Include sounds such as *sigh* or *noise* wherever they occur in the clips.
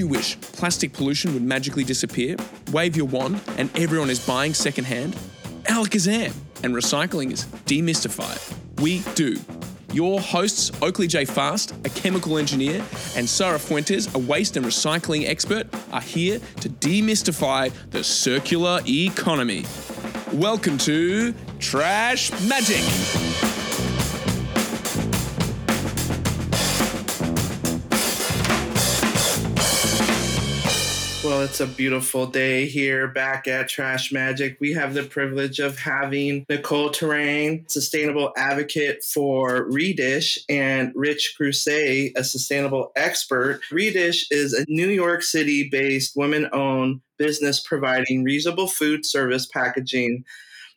you wish plastic pollution would magically disappear? Wave your wand and everyone is buying secondhand? Alakazam and recycling is demystified. We do. Your hosts, Oakley J. Fast, a chemical engineer, and Sarah Fuentes, a waste and recycling expert, are here to demystify the circular economy. Welcome to Trash Magic. Well, it's a beautiful day here back at Trash Magic. We have the privilege of having Nicole Terrain, sustainable advocate for Redish, and Rich Crusade, a sustainable expert. Redish is a New York City based women owned business providing reusable food service packaging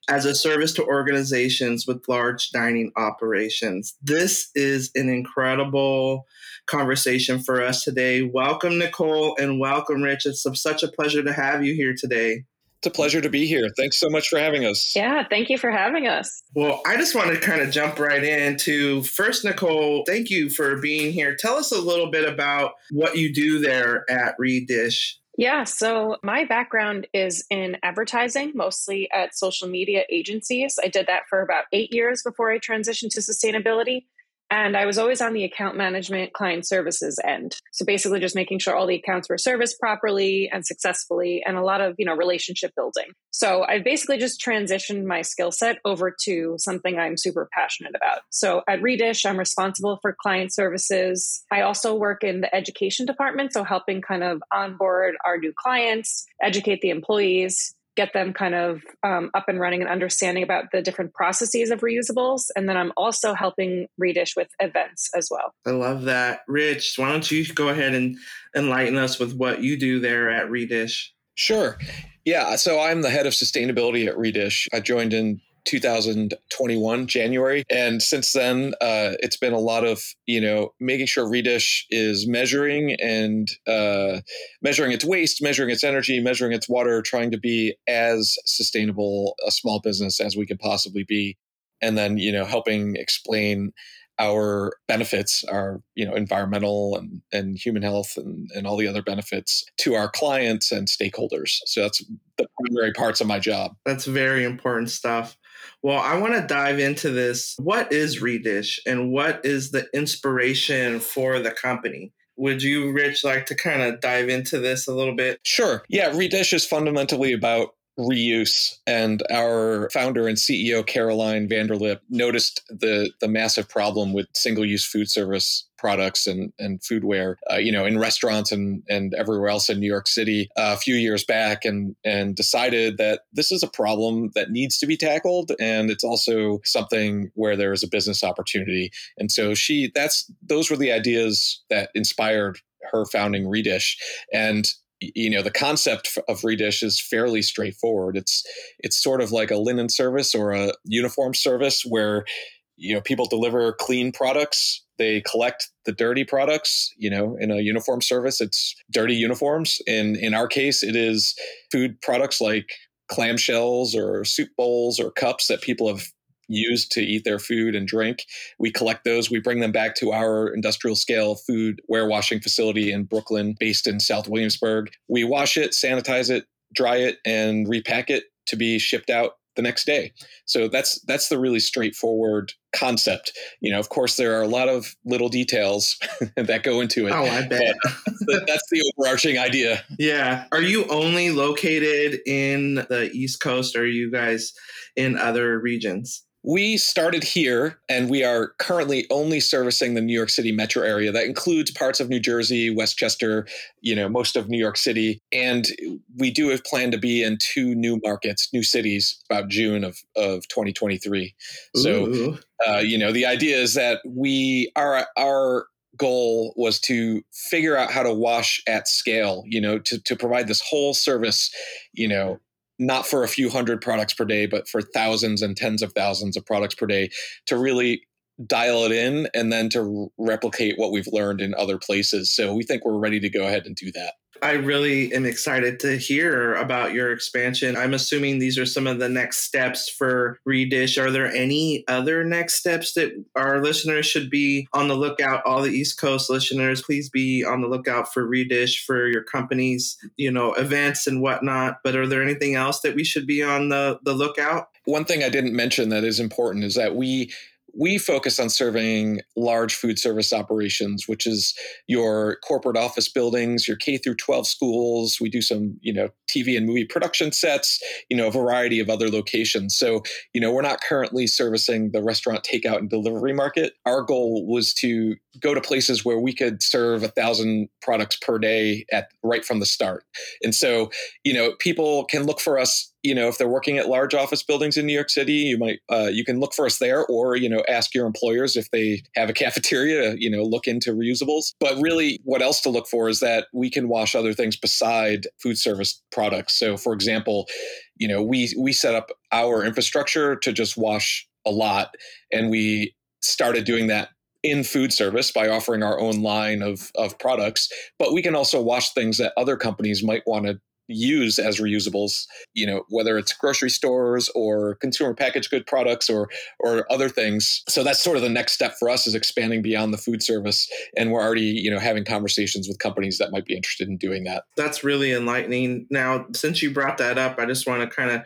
as a service to organizations with large dining operations. This is an incredible conversation for us today. Welcome, Nicole, and welcome, Rich. It's such a pleasure to have you here today. It's a pleasure to be here. Thanks so much for having us. Yeah, thank you for having us. Well, I just want to kind of jump right into first, Nicole, thank you for being here. Tell us a little bit about what you do there at Redish. Yeah, so my background is in advertising, mostly at social media agencies. I did that for about eight years before I transitioned to sustainability. And I was always on the account management client services end. So basically just making sure all the accounts were serviced properly and successfully and a lot of, you know, relationship building. So I basically just transitioned my skill set over to something I'm super passionate about. So at Redish, I'm responsible for client services. I also work in the education department, so helping kind of onboard our new clients, educate the employees, get them kind of um, up and running and understanding about the different processes of reusables. And then I'm also helping Redish with events as well. I love that. Rich, why don't you go ahead and enlighten us with what you do there at Redish? Sure. Yeah, so I'm the head of sustainability at Redish. I joined in 2021 January, and since then, uh, it's been a lot of you know making sure Redish is measuring and uh, measuring its waste, measuring its energy, measuring its water, trying to be as sustainable a small business as we can possibly be, and then you know helping explain our benefits our you know environmental and, and human health and, and all the other benefits to our clients and stakeholders. So that's the primary parts of my job. That's very important stuff well, I want to dive into this. What is Redish and what is the inspiration for the company? Would you, Rich, like to kind of dive into this a little bit? Sure. Yeah, Redish is fundamentally about reuse and our founder and CEO Caroline Vanderlip noticed the the massive problem with single-use food service products and and foodware uh, you know in restaurants and and everywhere else in New York City uh, a few years back and and decided that this is a problem that needs to be tackled and it's also something where there is a business opportunity. And so she that's those were the ideas that inspired her founding Redish. And you know the concept of redish is fairly straightforward. It's it's sort of like a linen service or a uniform service where you know people deliver clean products they collect the dirty products you know in a uniform service. It's dirty uniforms. In in our case it is food products like clamshells or soup bowls or cups that people have used to eat their food and drink. We collect those, we bring them back to our industrial scale food warewashing facility in Brooklyn, based in South Williamsburg. We wash it, sanitize it, dry it, and repack it to be shipped out the next day. So that's that's the really straightforward concept. You know, of course, there are a lot of little details *laughs* that go into it. Oh, I bet. *laughs* that's the overarching idea. Yeah. Are you only located in the East Coast, or are you guys in other regions? We started here and we are currently only servicing the New York City metro area. That includes parts of New Jersey, Westchester, you know, most of New York City. And we do have planned to be in two new markets, new cities about June of, of 2023. Ooh. So, uh, you know, the idea is that we are, our, goal was to figure out how to wash at scale you know to, to provide this whole service you know not for a few hundred products per day, but for thousands and tens of thousands of products per day to really dial it in and then to replicate what we've learned in other places. So we think we're ready to go ahead and do that. I really am excited to hear about your expansion. I'm assuming these are some of the next steps for Redish. Are there any other next steps that our listeners should be on the lookout? All the East Coast listeners, please be on the lookout for Redish for your company's, you know, events and whatnot. But are there anything else that we should be on the, the lookout? One thing I didn't mention that is important is that we we focus on serving large food service operations which is your corporate office buildings your k through 12 schools. We do some you know tv and movie production sets you know a variety of other locations. So you know we're not currently servicing the restaurant takeout and delivery market. Our goal was to go to places where we could serve a thousand products per day at right from the start. And so you know people can look for us you know if they're working at large office buildings in new york city you might uh, you can look for us there or you know ask your employers if they have a *laughs* cafeteria you know look into reusables. But really what else to look for is that we can wash other things beside food service products. So for example you know we we set up our infrastructure to just wash a lot and we started doing that in food service by offering our own line of, of products, but we can also wash things that other companies might want to use as reusables you know whether it's grocery stores or consumer packaged good products or or other things. So that's sort of the next step for us is expanding beyond the food service and we're already you know having conversations with companies that might be interested in doing that. That's really enlightening. Now since you brought that up i just want to kind of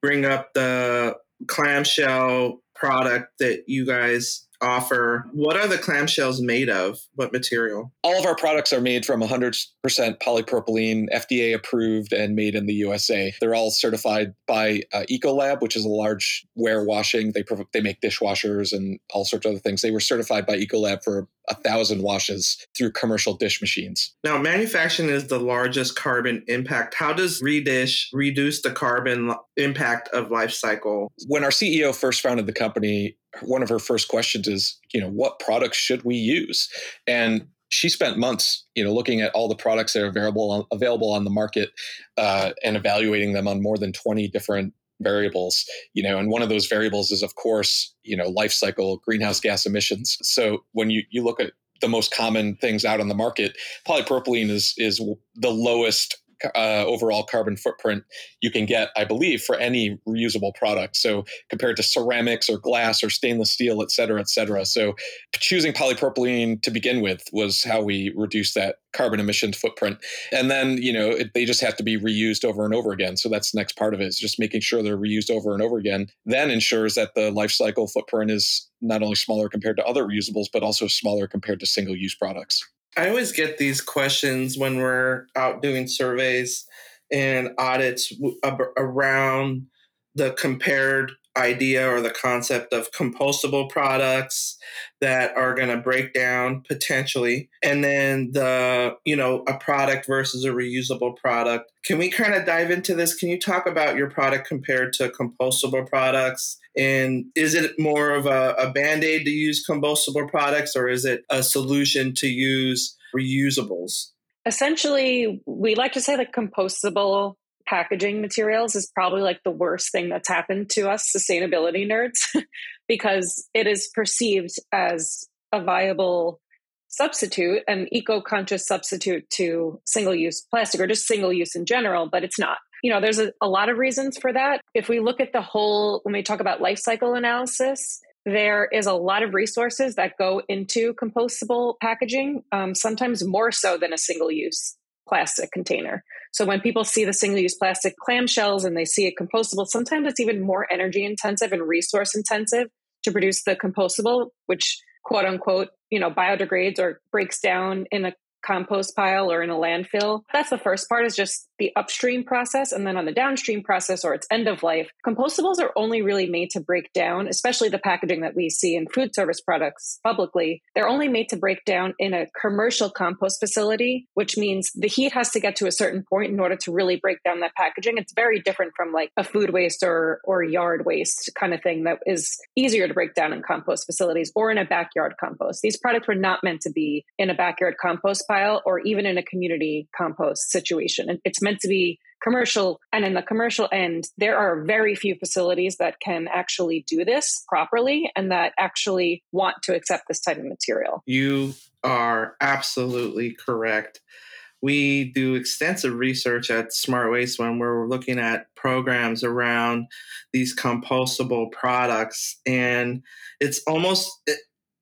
bring up the clamshell product that you guys offer. What are the clamshells made of? What material? All of our products are made from 100% polypropylene, FDA approved and made in the USA. They're all certified by uh, Ecolab, which is a large ware washing. They they make dishwashers and all sorts of other things. They were certified by Ecolab for a thousand washes through commercial dish machines. Now, manufacturing is the largest carbon impact. How does Redish reduce the carbon impact of life cycle? When our CEO first founded the company, one of her first questions is, you know, what products should we use? And she spent months, you know, looking at all the products that are available on, available on the market uh, and evaluating them on more than twenty different variables. You know, and one of those variables is, of course, you know, life cycle greenhouse gas emissions. So when you you look at the most common things out on the market, polypropylene is is the lowest uh, overall carbon footprint you can get, I believe, for any reusable product. So compared to ceramics or glass or stainless steel, et cetera, et cetera. So choosing polypropylene to begin with was how we reduced that carbon emissions footprint. And then, you know, it, they just have to be reused over and over again. So that's the next part of it is just making sure they're reused over and over again. Then ensures that the life cycle footprint is not only smaller compared to other reusables, but also smaller compared to single use products. I always get these questions when we're out doing surveys and audits around the compared idea or the concept of compostable products that are going to break down potentially. And then the you know a product versus a reusable product. Can we kind of dive into this? Can you talk about your product compared to compostable products? And is it more of a, a band-aid to use compostable products or is it a solution to use reusables? Essentially we like to say that compostable packaging materials is probably like the worst thing that's happened to us sustainability nerds *laughs* because it is perceived as a viable substitute, an eco conscious substitute to single use plastic or just single use in general, but it's not. You know, there's a, a lot of reasons for that. If we look at the whole, when we talk about life cycle analysis, there is a lot of resources that go into compostable packaging, um, sometimes more so than a single use plastic container. So when people see the single use plastic clamshells and they see it compostable, sometimes it's even more energy intensive and resource intensive to produce the compostable, which quote unquote, you know, biodegrades or breaks down in a compost pile or in a landfill. That's the first part is just the upstream process. And then on the downstream process or its end of life, compostables are only really made to break down, especially the packaging that we see in food service products publicly. They're only made to break down in a commercial compost facility, which means the heat has to get to a certain point in order to really break down that packaging. It's very different from like a food waste or, or yard waste kind of thing that is easier to break down in compost facilities or in a backyard compost. These products were not meant to be in a backyard compost pile or even in a community compost situation. And it's meant to be commercial. And in the commercial end, there are very few facilities that can actually do this properly and that actually want to accept this type of material. You are absolutely correct. we do extensive research at Smart Waste when we're looking at programs around these compostable products. And it's almost,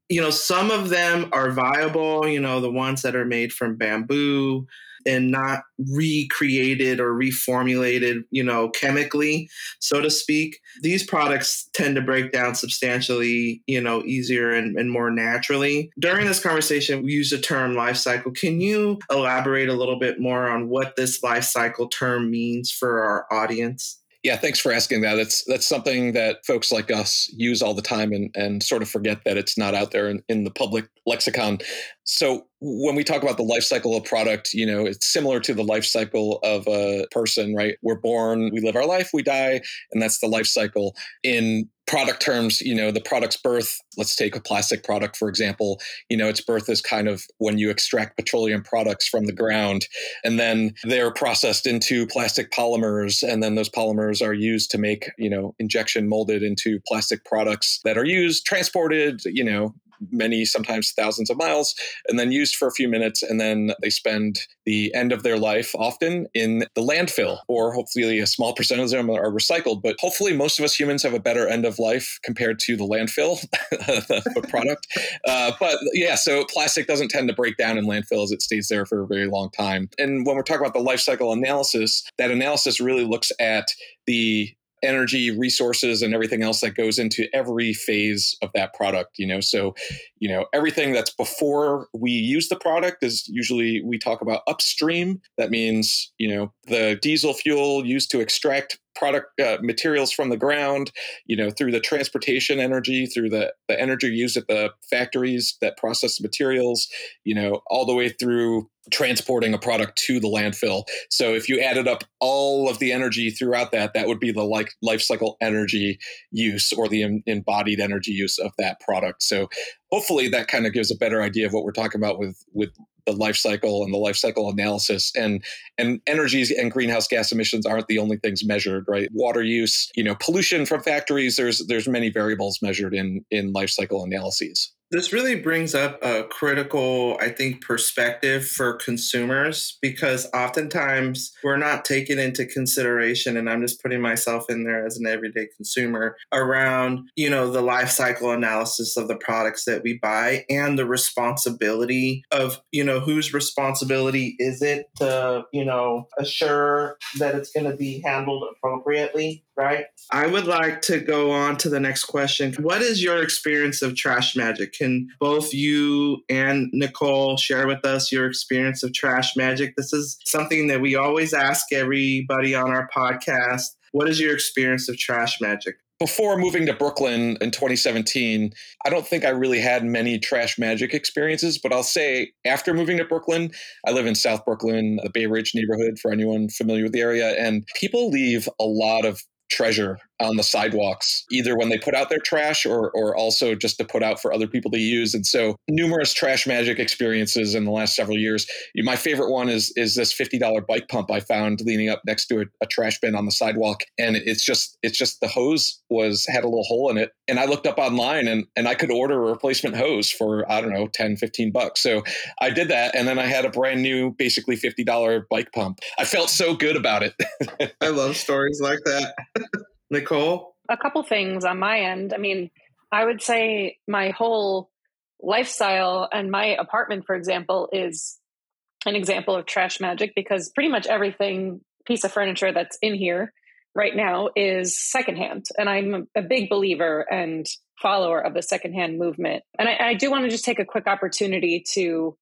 you know, some of them are viable, you know, the ones that are made from bamboo and not recreated or reformulated, you know, chemically, so to speak. These products tend to break down substantially, you know, easier and, and more naturally. During this conversation, we use the term life cycle. Can you elaborate a little bit more on what this life cycle term means for our audience? Yeah, thanks for asking that. That's that's something that folks like us use all the time and, and sort of forget that it's not out there in, in the public lexicon. So when we talk about the life cycle of product, you know, it's similar to the life cycle of a person, right? We're born, we live our life, we die, and that's the life cycle. In product terms, you know, the product's birth, let's take a plastic product, for example, you know, its birth is kind of when you extract petroleum products from the ground and then they're processed into plastic polymers. And then those polymers are used to make, you know, injection molded into plastic products that are used, transported, you know, many, sometimes thousands of miles, and then used for a few minutes. And then they spend the end of their life often in the landfill, or hopefully a small percentage of them are recycled. But hopefully, most of us humans have a better end of life compared to the landfill, *laughs* the product. Uh, but yeah, so plastic doesn't tend to break down in landfills, it stays there for a very long time. And when we're talking about the life cycle analysis, that analysis really looks at the energy resources and everything else that goes into every phase of that product you know? So you know everything that's before we use the product is usually we talk about upstream. That means you know the diesel fuel used to extract product uh, materials from the ground, you know, through the transportation energy, through the, the energy used at the factories that process materials, you know, all the way through transporting a product to the landfill. So if you added up all of the energy throughout that, that would be the like life cycle energy use or the embodied energy use of that product. So hopefully that kind of gives a better idea of what we're talking about with with the life cycle and the life cycle analysis. And and energies and greenhouse gas emissions aren't the only things measured right? Water use you know pollution from factories there's there's many variables measured in in life cycle analyses this really brings up a critical, I think, perspective for consumers because oftentimes we're not taken into consideration, and I'm just putting myself in there as an everyday consumer around, you know, the life cycle analysis of the products that we buy and the responsibility of, you know, whose responsibility is it to, you know, assure that it's going to be handled appropriately right? I would like to go on to the next question. What is your experience of Trash Magic? Can both you and Nicole share with us your experience of Trash Magic? This is something that we always ask everybody on our podcast. What is your experience of Trash Magic? before moving to Brooklyn in 2017, I don't think I really had many trash magic experiences, but I'll say after moving to Brooklyn, I live in South Brooklyn, the Bay Ridge neighborhood for anyone familiar with the area, and people leave a lot of treasure on the sidewalks, either when they put out their trash or or also just to put out for other people to use. And so numerous trash magic experiences in the last several years. My favorite one is is this fifty dollar bike pump I found leaning up next to a, a, trash bin on the sidewalk, and it's just it's just the hose was had a little hole in it, and I looked up online and and I could order a replacement hose for I don't know 10, 15 bucks. So I did that, and then I had a brand new, basically fifty dollar bike pump. I felt so good about it. *laughs* I love stories like that. *laughs* Nicole? A couple things on my end. I mean, I would say my whole lifestyle and my apartment, for example, is an example of trash magic because pretty much everything piece of furniture that's in here right now is secondhand. And I'm a big believer and follower of the secondhand movement. And I, I do want to just take a quick opportunity to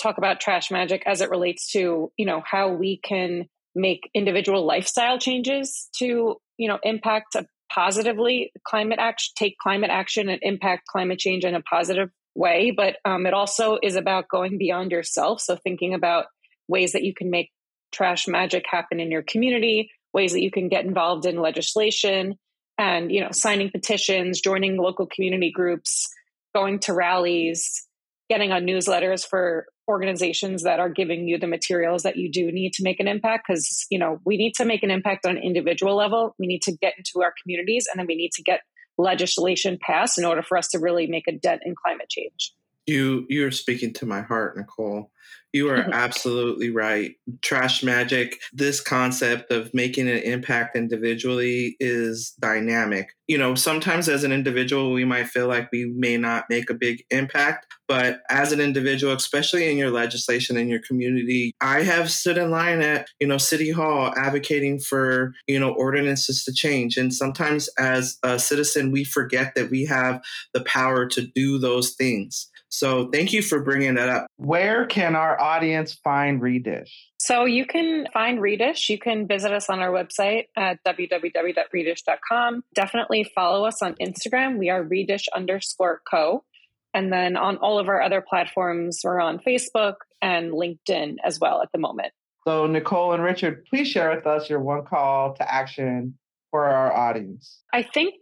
talk about trash magic as it relates to, you know, how we can make individual lifestyle changes to you know impact positively climate action take climate action and impact climate change in a positive way but um, it also is about going beyond yourself. So thinking about ways that you can make trash magic happen in your community ways that you can get involved in legislation and you know signing petitions joining local community groups going to rallies getting on newsletters for organizations that are giving you the materials that you do need to make an impact because you know we need to make an impact on an individual level. We need to get into our communities and then we need to get legislation passed in order for us to really make a dent in climate change You you're speaking to my heart, Nicole. You are *laughs* absolutely right. Trash magic, this concept of making an impact individually is dynamic. You know, sometimes as an individual, we might feel like we may not make a big impact, but as an individual, especially in your legislation in your community, I have stood in line at, you know, City Hall advocating for, you know, ordinances to change. And sometimes as a citizen, we forget that we have the power to do those things. So thank you for bringing that up. Where can our audience find Redish? So you can find Redish. You can visit us on our website at www.redish.com. Definitely follow us on Instagram. We are Redish underscore co. And then on all of our other platforms, we're on Facebook and LinkedIn as well at the moment. So, Nicole and Richard, please share with us your one call to action for our audience. I think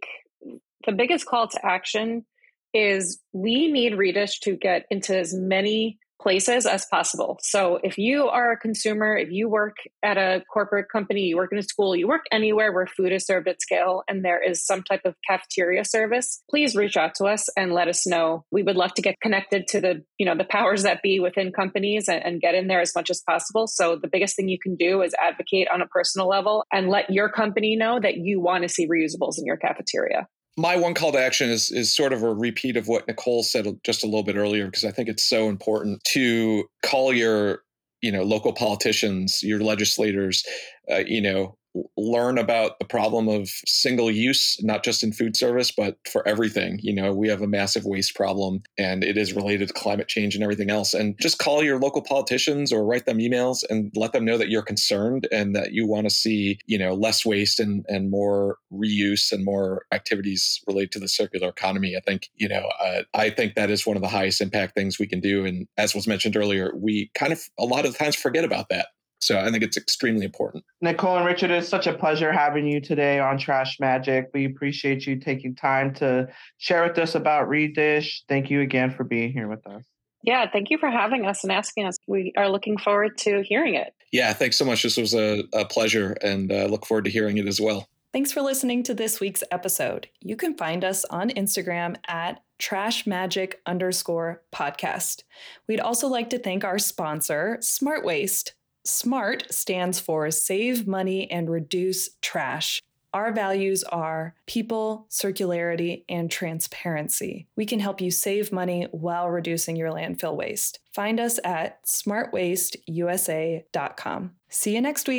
the biggest call to action is we need Redish to get into as many places as possible. So if you are a consumer, if you work at a corporate company, you work in a school, you work anywhere where food is served at scale and there is some type of cafeteria service, please reach out to us and let us know. We would love to get connected to the, you know, the powers that be within companies and, and get in there as much as possible. So the biggest thing you can do is advocate on a personal level and let your company know that you want to see reusables in your cafeteria my one call to action is is sort of a repeat of what Nicole said just a little bit earlier because I think it's so important to call your you know local politicians, your legislators, uh, you know learn about the problem of single use, not just in food service, but for everything. You know, we have a massive waste problem and it is related to climate change and everything else. And just call your local politicians or write them emails and let them know that you're concerned and that you want to see, you know, less waste and, and more reuse and more activities related to the circular economy. I think, you know, uh, I think that is one of the highest impact things we can do. And as was mentioned earlier, we kind of a lot of times forget about that. So I think it's extremely important. Nicole and Richard, it's such a pleasure having you today on Trash Magic. We appreciate you taking time to share with us about Redish. Thank you again for being here with us. Yeah, thank you for having us and asking us. We are looking forward to hearing it. Yeah, thanks so much. This was a, a pleasure and uh, look forward to hearing it as well. Thanks for listening to this week's episode. You can find us on Instagram at trash magic underscore podcast. We'd also like to thank our sponsor, Smart Waste. SMART stands for Save Money and Reduce Trash. Our values are people, circularity, and transparency. We can help you save money while reducing your landfill waste. Find us at smartwasteusa.com. See you next week.